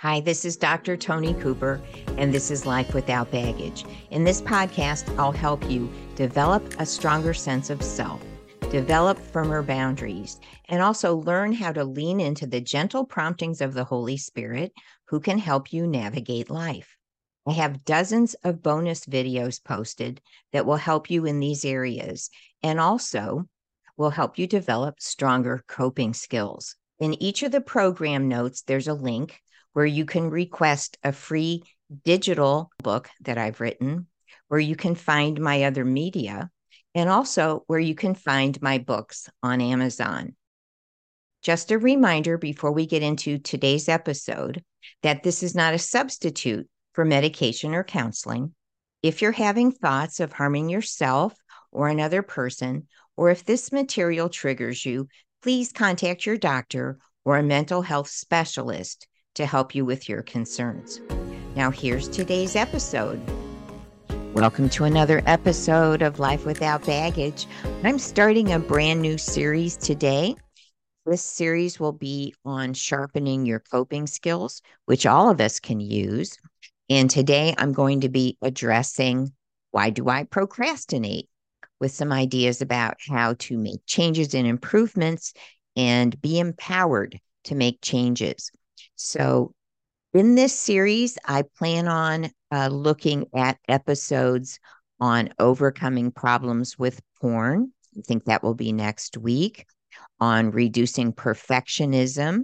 Hi, this is Dr. Toni Cooper, and this is Life Without Baggage. In this podcast, I'll help you develop a stronger sense of self, develop firmer boundaries, and also learn how to lean into the gentle promptings of the Holy Spirit who can help you navigate life. I have dozens of bonus videos posted that will help you in these areas and also will help you develop stronger coping skills. In each of the program notes, there's a link where you can request a free digital book that I've written, where you can find my other media, and also where you can find my books on Amazon. Just a reminder before we get into today's episode that this is not a substitute for medication or counseling. If you're having thoughts of harming yourself or another person, or if this material triggers you, please contact your doctor or a mental health specialist to help you with your concerns. Now, here's today's episode. Welcome to another episode of Life Without Baggage. I'm starting a brand new series today. This series will be on sharpening your coping skills, which all of us can use. And today I'm going to be addressing why do I procrastinate with some ideas about how to make changes and improvements and be empowered to make changes. So, in this series, I plan on uh, looking at episodes on overcoming problems with porn. I think that will be next week. On reducing perfectionism,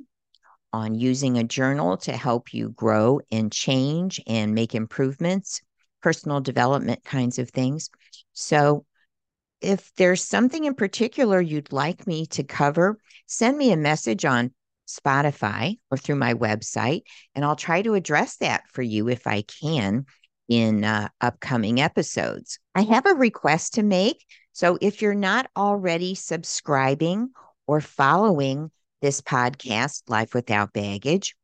on using a journal to help you grow and change and make improvements, personal development kinds of things. So, if there's something in particular you'd like me to cover, send me a message on Spotify or through my website, and I'll try to address that for you if I can in uh, upcoming episodes. I have a request to make. So if you're not already subscribing or following this podcast, Life Without Baggage,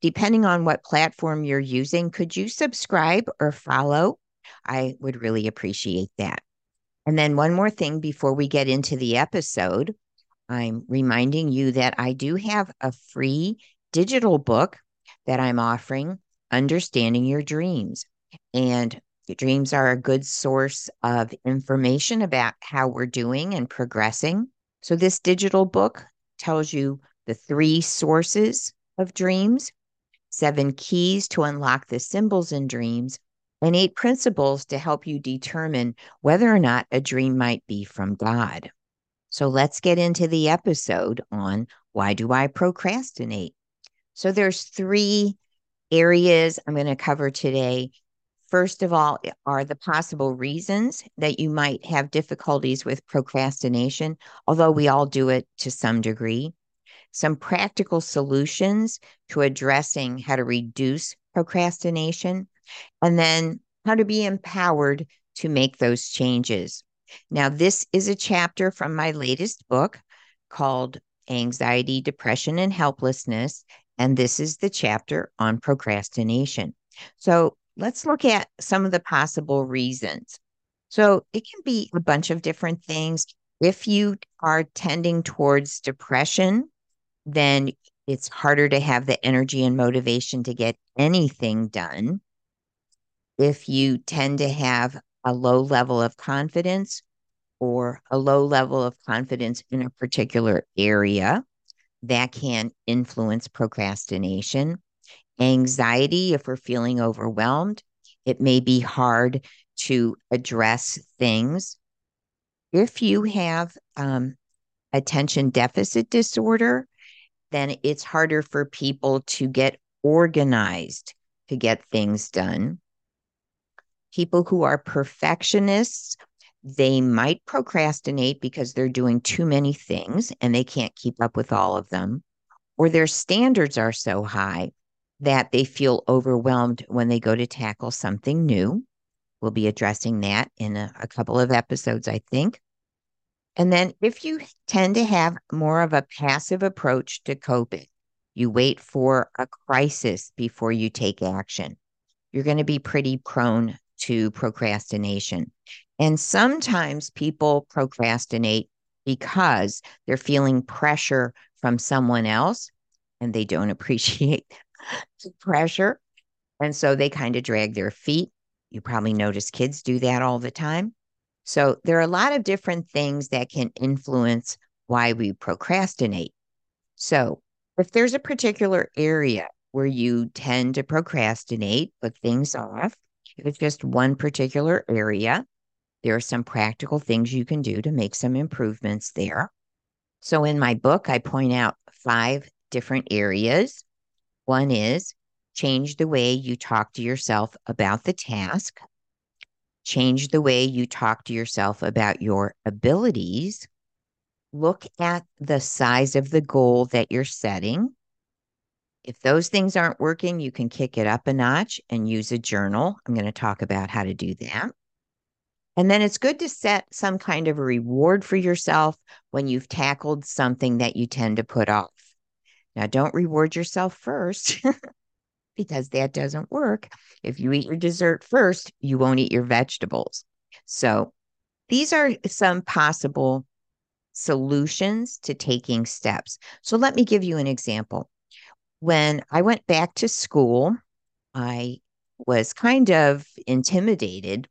depending on what platform you're using, could you subscribe or follow? I would really appreciate that. And then, one more thing before we get into the episode I'm reminding you that I do have a free digital book that I'm offering, Understanding Your Dreams. And dreams are a good source of information about how we're doing and progressing. So, this digital book tells you the three sources of dreams, seven keys to unlock the symbols in dreams, and eight principles to help you determine whether or not a dream might be from God. So let's get into the episode on why do I procrastinate? So there's three areas I'm going to cover today. First of all, are the possible reasons that you might have difficulties with procrastination, although we all do it to some degree. Some practical solutions to addressing how to reduce procrastination, and then how to be empowered to make those changes. Now, this is a chapter from my latest book called Anxiety, Depression, and Helplessness. And this is the chapter on procrastination. So let's look at some of the possible reasons. So it can be a bunch of different things. If you are tending towards depression, then it's harder to have the energy and motivation to get anything done. If you tend to have a low level of confidence or a low level of confidence in a particular area that can influence procrastination. Anxiety, if we're feeling overwhelmed, it may be hard to address things. If you have um, attention deficit disorder, then it's harder for people to get organized to get things done people who are perfectionists, they might procrastinate because they're doing too many things and they can't keep up with all of them, or their standards are so high that they feel overwhelmed when they go to tackle something new. We'll be addressing that in a, a couple of episodes, I think. And then if you tend to have more of a passive approach to coping, you wait for a crisis before you take action. You're going to be pretty prone to procrastination. And sometimes people procrastinate because they're feeling pressure from someone else and they don't appreciate the pressure. And so they kind of drag their feet. You probably notice kids do that all the time. So there are a lot of different things that can influence why we procrastinate. So if there's a particular area where you tend to procrastinate, put things off, it's just one particular area, there are some practical things you can do to make some improvements there. So in my book, I point out five different areas. One is change the way you talk to yourself about the task, change the way you talk to yourself about your abilities, look at the size of the goal that you're setting. If those things aren't working, you can kick it up a notch and use a journal. I'm going to talk about how to do that. And then it's good to set some kind of a reward for yourself when you've tackled something that you tend to put off. Now, don't reward yourself first because that doesn't work. If you eat your dessert first, you won't eat your vegetables. So, these are some possible solutions to taking steps. So, let me give you an example. When I went back to school, I was kind of intimidated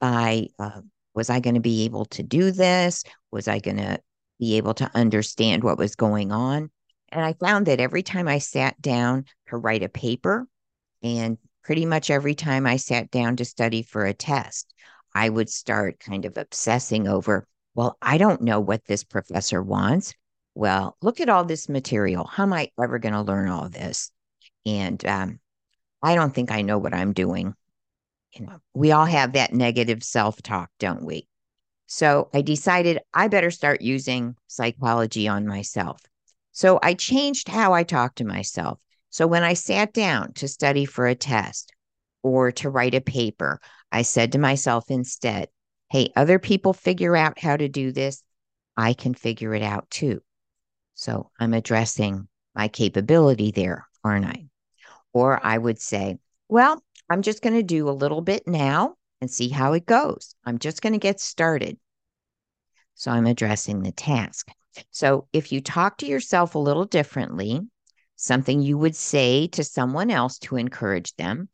by uh, was I going to be able to do this? Was I going to be able to understand what was going on? And I found that every time I sat down to write a paper, and pretty much every time I sat down to study for a test, I would start kind of obsessing over, well, I don't know what this professor wants. Well, look at all this material. How am I ever going to learn all this? And um, I don't think I know what I'm doing you know, we all have that negative self talk, don't we? So I decided I better start using psychology on myself. So I changed how I talk to myself. So when I sat down to study for a test or to write a paper, I said to myself instead, hey, other people figure out how to do this. I can figure it out too. So I'm addressing my capability there, aren't I? Or I would say, well, I'm just going to do a little bit now and see how it goes. I'm just going to get started. So I'm addressing the task. So if you talk to yourself a little differently, something you would say to someone else to encourage them,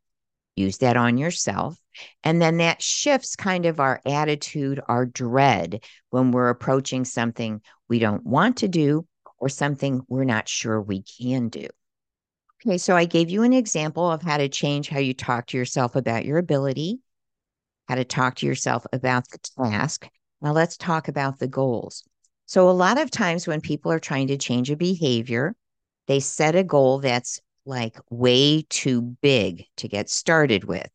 use that on yourself. And then that shifts kind of our attitude, our dread when we're approaching something we don't want to do or something we're not sure we can do. Okay, so I gave you an example of how to change how you talk to yourself about your ability, how to talk to yourself about the task. Now let's talk about the goals. So, a lot of times when people are trying to change a behavior, they set a goal that's like way too big to get started with.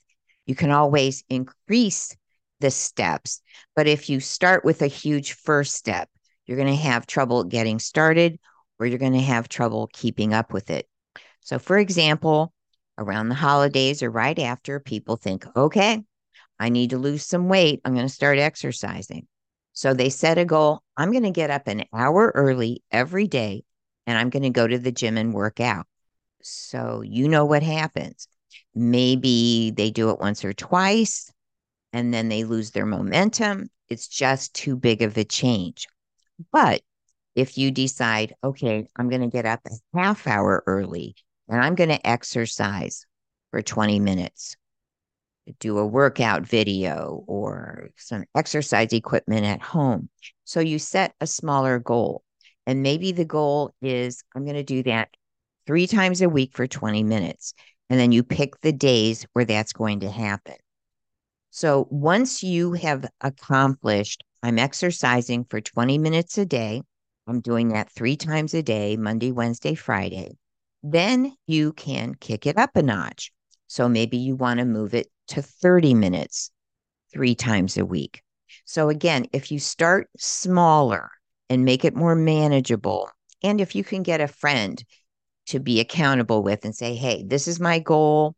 You can always increase the steps, but if you start with a huge first step, you're going to have trouble getting started or you're going to have trouble keeping up with it. So, for example, around the holidays or right after, people think, okay, I need to lose some weight. I'm going to start exercising. So they set a goal I'm going to get up an hour early every day and I'm going to go to the gym and work out. So you know what happens. Maybe they do it once or twice and then they lose their momentum. It's just too big of a change. But if you decide, okay, I'm going to get up a half hour early and I'm going to exercise for 20 minutes, do a workout video or some exercise equipment at home. So you set a smaller goal. And maybe the goal is I'm going to do that three times a week for 20 minutes. And then you pick the days where that's going to happen. So once you have accomplished, I'm exercising for 20 minutes a day, I'm doing that three times a day, Monday, Wednesday, Friday then you can kick it up a notch. So maybe you want to move it to 30 minutes three times a week. So again, if you start smaller and make it more manageable, and if you can get a friend to be accountable with and say, hey, this is my goal,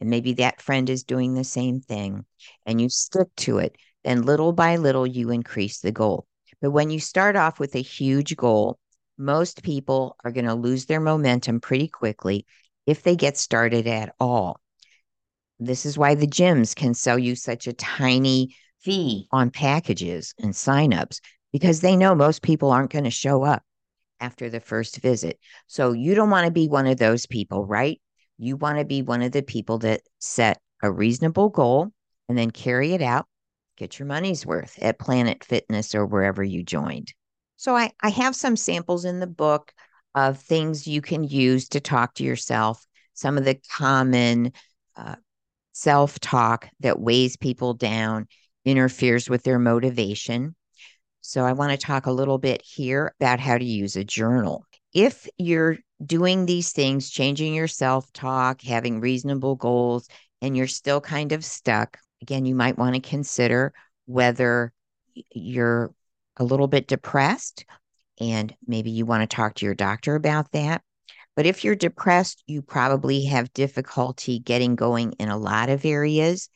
and maybe that friend is doing the same thing, and you stick to it, then little by little you increase the goal. But when you start off with a huge goal, most people are going to lose their momentum pretty quickly if they get started at all. This is why the gyms can sell you such a tiny fee on packages and signups because they know most people aren't going to show up after the first visit. So you don't want to be one of those people, right? You want to be one of the people that set a reasonable goal and then carry it out, get your money's worth at Planet Fitness or wherever you joined. So I, I have some samples in the book of things you can use to talk to yourself, some of the common uh, self talk that weighs people down, interferes with their motivation. So I want to talk a little bit here about how to use a journal. If you're doing these things, changing your self talk, having reasonable goals, and you're still kind of stuck, again, you might want to consider whether you're a little bit depressed and maybe you want to talk to your doctor about that. But if you're depressed, you probably have difficulty getting going in a lot of areas,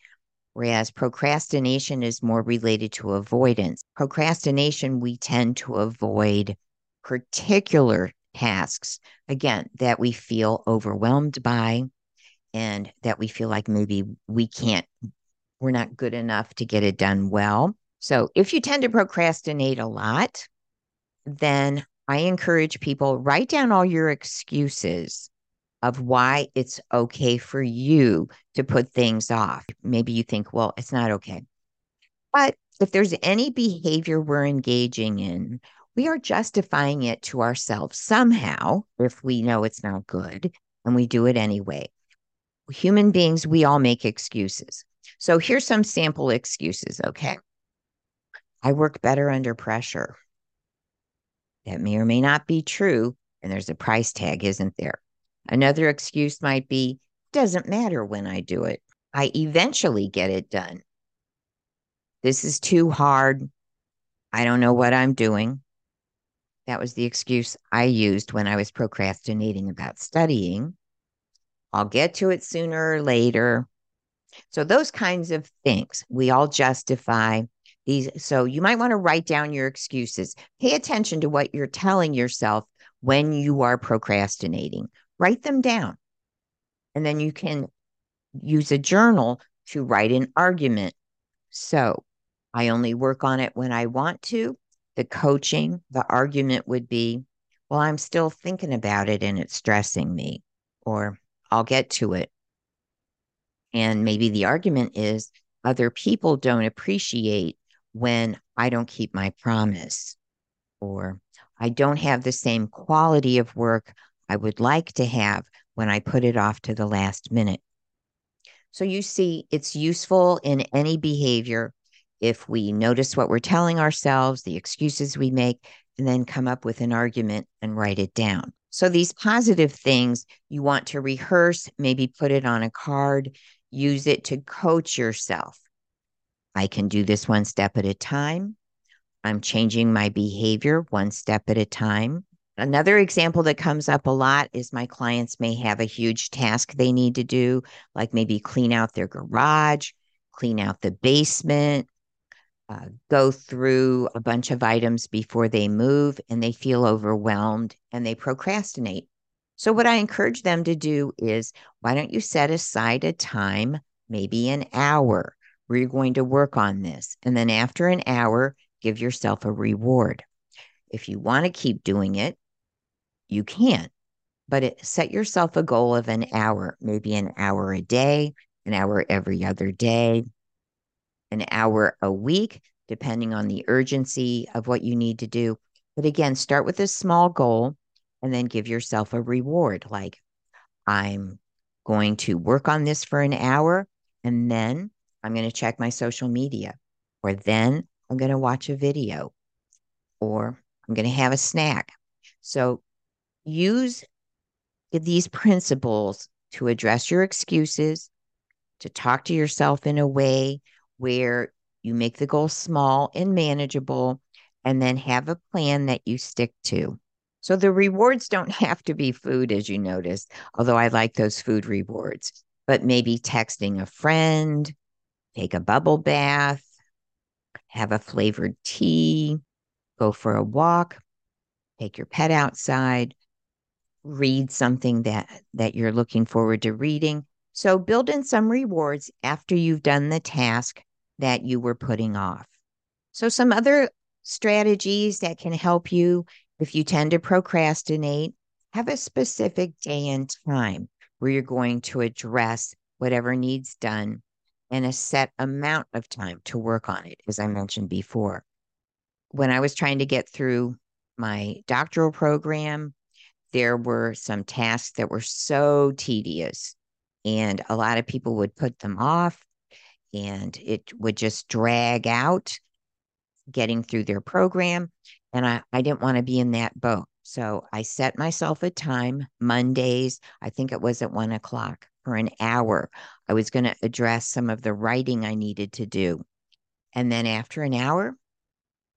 whereas procrastination is more related to avoidance. Procrastination, we tend to avoid particular tasks, again, that we feel overwhelmed by and that we feel like maybe we can't, we're not good enough to get it done well. So if you tend to procrastinate a lot, then I encourage people write down all your excuses of why it's okay for you to put things off. Maybe you think, well, it's not okay. But if there's any behavior we're engaging in, we are justifying it to ourselves somehow if we know it's not good and we do it anyway. Human beings, we all make excuses. So here's some sample excuses, okay? I work better under pressure. That may or may not be true, and there's a price tag, isn't there? Another excuse might be doesn't matter when I do it. I eventually get it done. This is too hard. I don't know what I'm doing. That was the excuse I used when I was procrastinating about studying. I'll get to it sooner or later. So, those kinds of things we all justify these so you might want to write down your excuses. Pay attention to what you're telling yourself when you are procrastinating. Write them down. And then you can use a journal to write an argument. So, I only work on it when I want to. The coaching, the argument would be, well, I'm still thinking about it and it's stressing me, or I'll get to it. And maybe the argument is other people don't appreciate when I don't keep my promise or I don't have the same quality of work I would like to have when I put it off to the last minute. So you see, it's useful in any behavior if we notice what we're telling ourselves, the excuses we make, and then come up with an argument and write it down. So these positive things you want to rehearse, maybe put it on a card, use it to coach yourself. I can do this one step at a time. I'm changing my behavior one step at a time. Another example that comes up a lot is my clients may have a huge task they need to do, like maybe clean out their garage, clean out the basement, uh, go through a bunch of items before they move, and they feel overwhelmed and they procrastinate. So, what I encourage them to do is why don't you set aside a time, maybe an hour, where you're going to work on this. And then after an hour, give yourself a reward. If you want to keep doing it, you can, but it, set yourself a goal of an hour, maybe an hour a day, an hour every other day, an hour a week, depending on the urgency of what you need to do. But again, start with a small goal and then give yourself a reward like, I'm going to work on this for an hour and then I'm going to check my social media, or then I'm going to watch a video, or I'm going to have a snack. So use these principles to address your excuses, to talk to yourself in a way where you make the goal small and manageable, and then have a plan that you stick to. So the rewards don't have to be food, as you noticed, although I like those food rewards, but maybe texting a friend, take a bubble bath, have a flavored tea, go for a walk, take your pet outside, read something that that you're looking forward to reading. So build in some rewards after you've done the task that you were putting off. So some other strategies that can help you if you tend to procrastinate, have a specific day and time. where you're going to address whatever needs done and a set amount of time to work on it, as I mentioned before. When I was trying to get through my doctoral program, there were some tasks that were so tedious, and a lot of people would put them off, and it would just drag out getting through their program. And I, I didn't want to be in that boat. So I set myself a time, Mondays, I think it was at one o'clock for an hour. I was going to address some of the writing I needed to do. And then after an hour,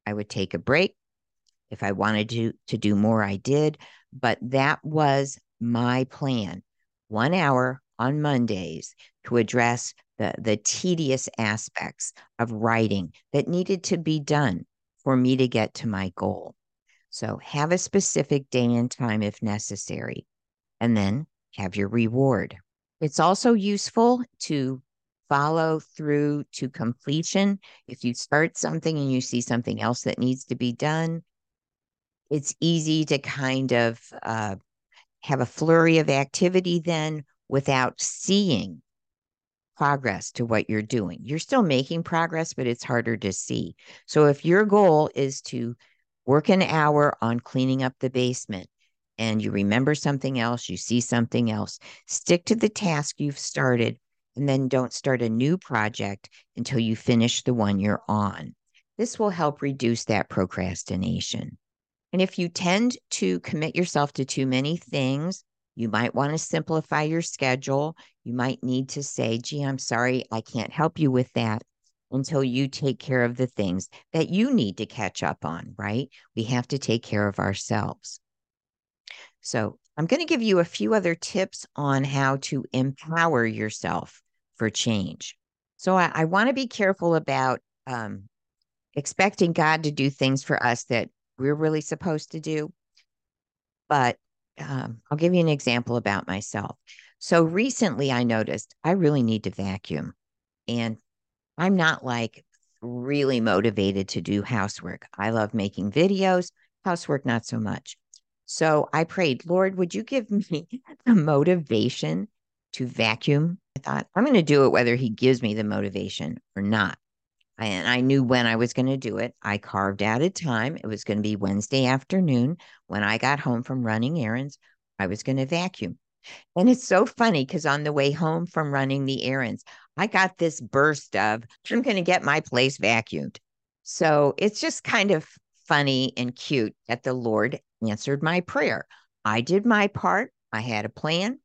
I would take a break. If I wanted to, to do more, I did. But that was my plan one hour on Mondays to address the, the tedious aspects of writing that needed to be done for me to get to my goal. So have a specific day and time if necessary, and then have your reward. It's also useful to follow through to completion. If you start something and you see something else that needs to be done, it's easy to kind of uh, have a flurry of activity then without seeing progress to what you're doing. You're still making progress, but it's harder to see. So if your goal is to work an hour on cleaning up the basement and you remember something else, you see something else, stick to the task you've started and then don't start a new project until you finish the one you're on. This will help reduce that procrastination. And if you tend to commit yourself to too many things, you might want to simplify your schedule. You might need to say, gee, I'm sorry, I can't help you with that until you take care of the things that you need to catch up on, right? We have to take care of ourselves. So, I'm going to give you a few other tips on how to empower yourself for change. So, I, I want to be careful about um, expecting God to do things for us that we're really supposed to do. But um, I'll give you an example about myself. So recently I noticed I really need to vacuum and I'm not like really motivated to do housework. I love making videos, housework, not so much. So I prayed, Lord, would you give me the motivation to vacuum? I thought, I'm going to do it whether He gives me the motivation or not and I knew when I was going to do it. I carved out a time. It was going to be Wednesday afternoon when I got home from running errands. I was going to vacuum. And it's so funny because on the way home from running the errands, I got this burst of, I'm going to get my place vacuumed. So it's just kind of funny and cute that the Lord answered my prayer. I did my part. I had a plan,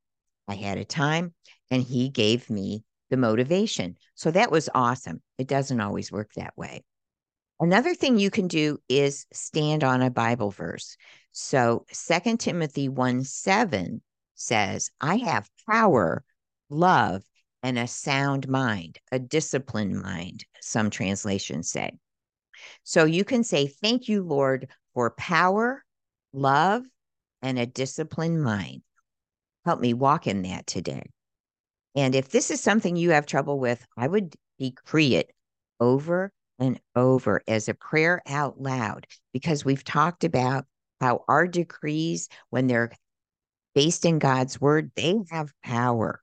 I had a time, and He gave me the motivation. So that was awesome. It doesn't always work that way. Another thing you can do is stand on a Bible verse. So Second Timothy 1 7 says, I have power, love, and a sound mind, a disciplined mind, some translations say. So you can say, Thank you, Lord, for power, love, and a disciplined mind. Help me walk in that today. And if this is something you have trouble with, I would decree it over and over as a prayer out loud, because we've talked about how our decrees, when they're based in God's word, they have power.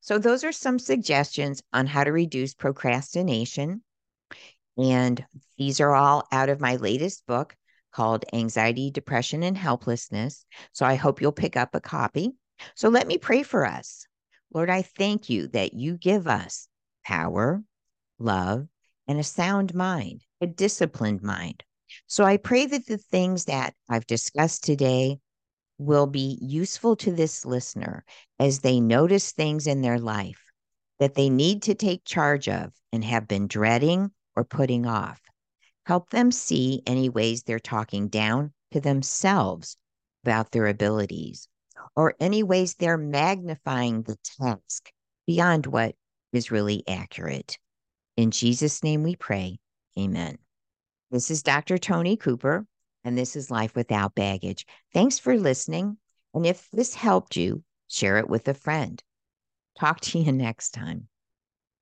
So, those are some suggestions on how to reduce procrastination. And these are all out of my latest book called Anxiety, Depression, and Helplessness. So, I hope you'll pick up a copy. So, let me pray for us. Lord, I thank you that you give us power, love, and a sound mind, a disciplined mind. So I pray that the things that I've discussed today will be useful to this listener as they notice things in their life that they need to take charge of and have been dreading or putting off. Help them see any ways they're talking down to themselves about their abilities or any ways they're magnifying the task beyond what is really accurate. In Jesus' name we pray. Amen. This is Dr. Toni Cooper, and this is Life Without Baggage. Thanks for listening. And if this helped you, share it with a friend. Talk to you next time.